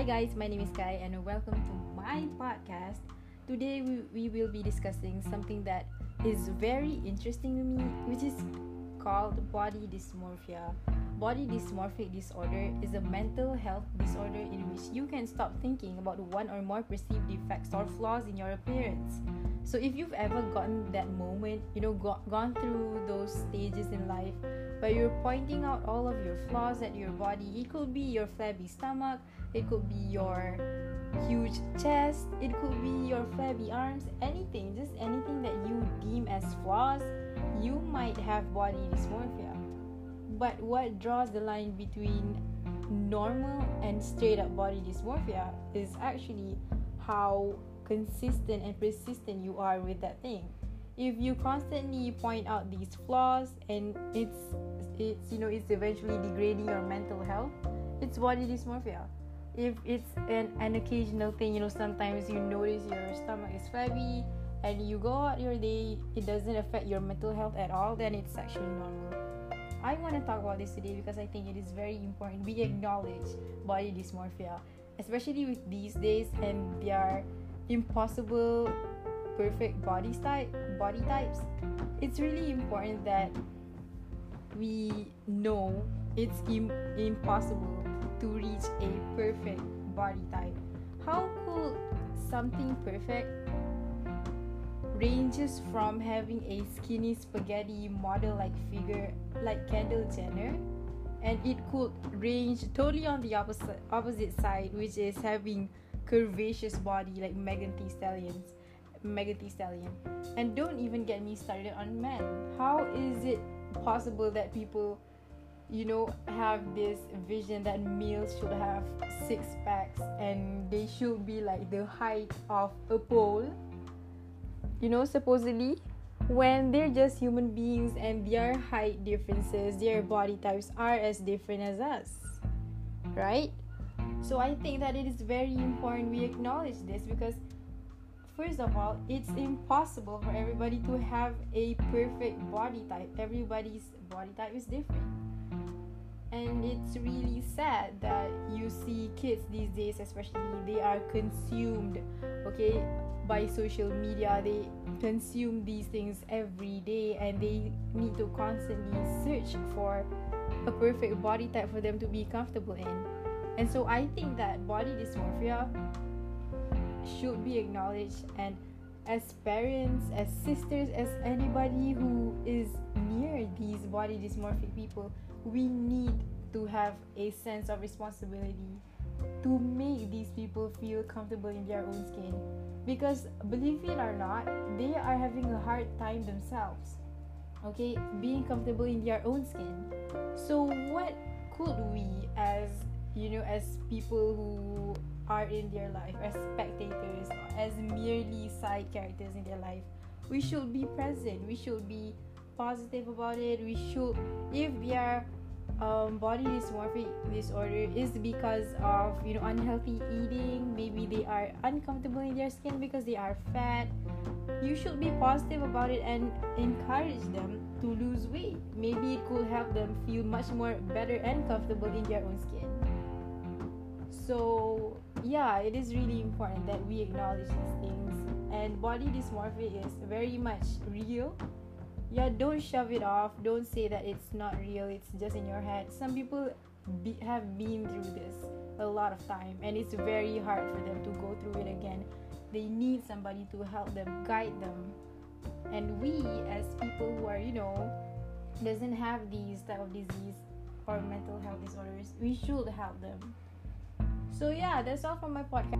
Hi guys, my name is Kai and welcome to my podcast. Today we, we will be discussing something that is very interesting to me, which is called body dysmorphia. Body dysmorphic disorder is a mental health disorder in which you can stop thinking about one or more perceived defects or flaws in your appearance. So if you've ever gotten that moment, you know, go- gone through those stages in life where you're pointing out all of your flaws at your body, it could be your flabby stomach, it could be your huge chest, it could be your flabby arms, anything, just anything that you deem as flaws, you might have body dysmorphia. But what draws the line between normal and straight up body dysmorphia is actually how consistent and persistent you are with that thing. If you constantly point out these flaws and it's it's you know it's eventually degrading your mental health, it's body dysmorphia if it's an, an occasional thing you know sometimes you notice your stomach is flabby and you go out your day it doesn't affect your mental health at all then it's actually normal want to talk about this today because i think it is very important we acknowledge body dysmorphia especially with these days and their impossible perfect body type body types it's really important that we know it's Im- impossible to reach a perfect body type. How could something perfect ranges from having a skinny spaghetti model like figure like Kendall Jenner and it could range totally on the opposite opposite side which is having curvaceous body like Megan Thee Stallion's Megan Thee Stallion. And don't even get me started on men. How is it possible that people you know have this vision that males should have six packs and they should be like the height of a pole you know supposedly when they're just human beings and their height differences their body types are as different as us right? So i think that it is very important we acknowledge this because first of all it's impossible for everybody to have a perfect body type. Everybody's body type is different and it's really sad that you see kids these days especially they are consumed okay by social media. They consume these things every day and they need to constantly search for a perfect body type for them to be comfortable in. And so i think that body dysmorphia should be acknowledged and as parents as sisters as anybody who is near these body dysmorphic people we need to have a sense of responsibility to make these people feel comfortable in their own skin. Because believe it or not they are having a hard time themselves okay being comfortable in their own skin. So what could we as you know as people who are in their life as spectators as merely side characters in their life we should be present. We should be positive about it. We should if we are um, body dysmorphic disorder is because of you know unhealthy eating. Maybe they are uncomfortable in their skin because they are fat. You should be positive about it and encourage them to lose weight. Maybe it could help them feel much more better and comfortable in their own skin so yeah it is really important that we acknowledge these things. And body dysmorphia is very much real. Yeah don't shove it off. Don't say that it's not real. It's just in your head. Some people be, have been through this a lot of time and it's very hard for them to go through it again. They need somebody to help them guide them. And we as people who are you know doesn't have these type of disease or mental health disorders we should help them so yeah that's all from my podcast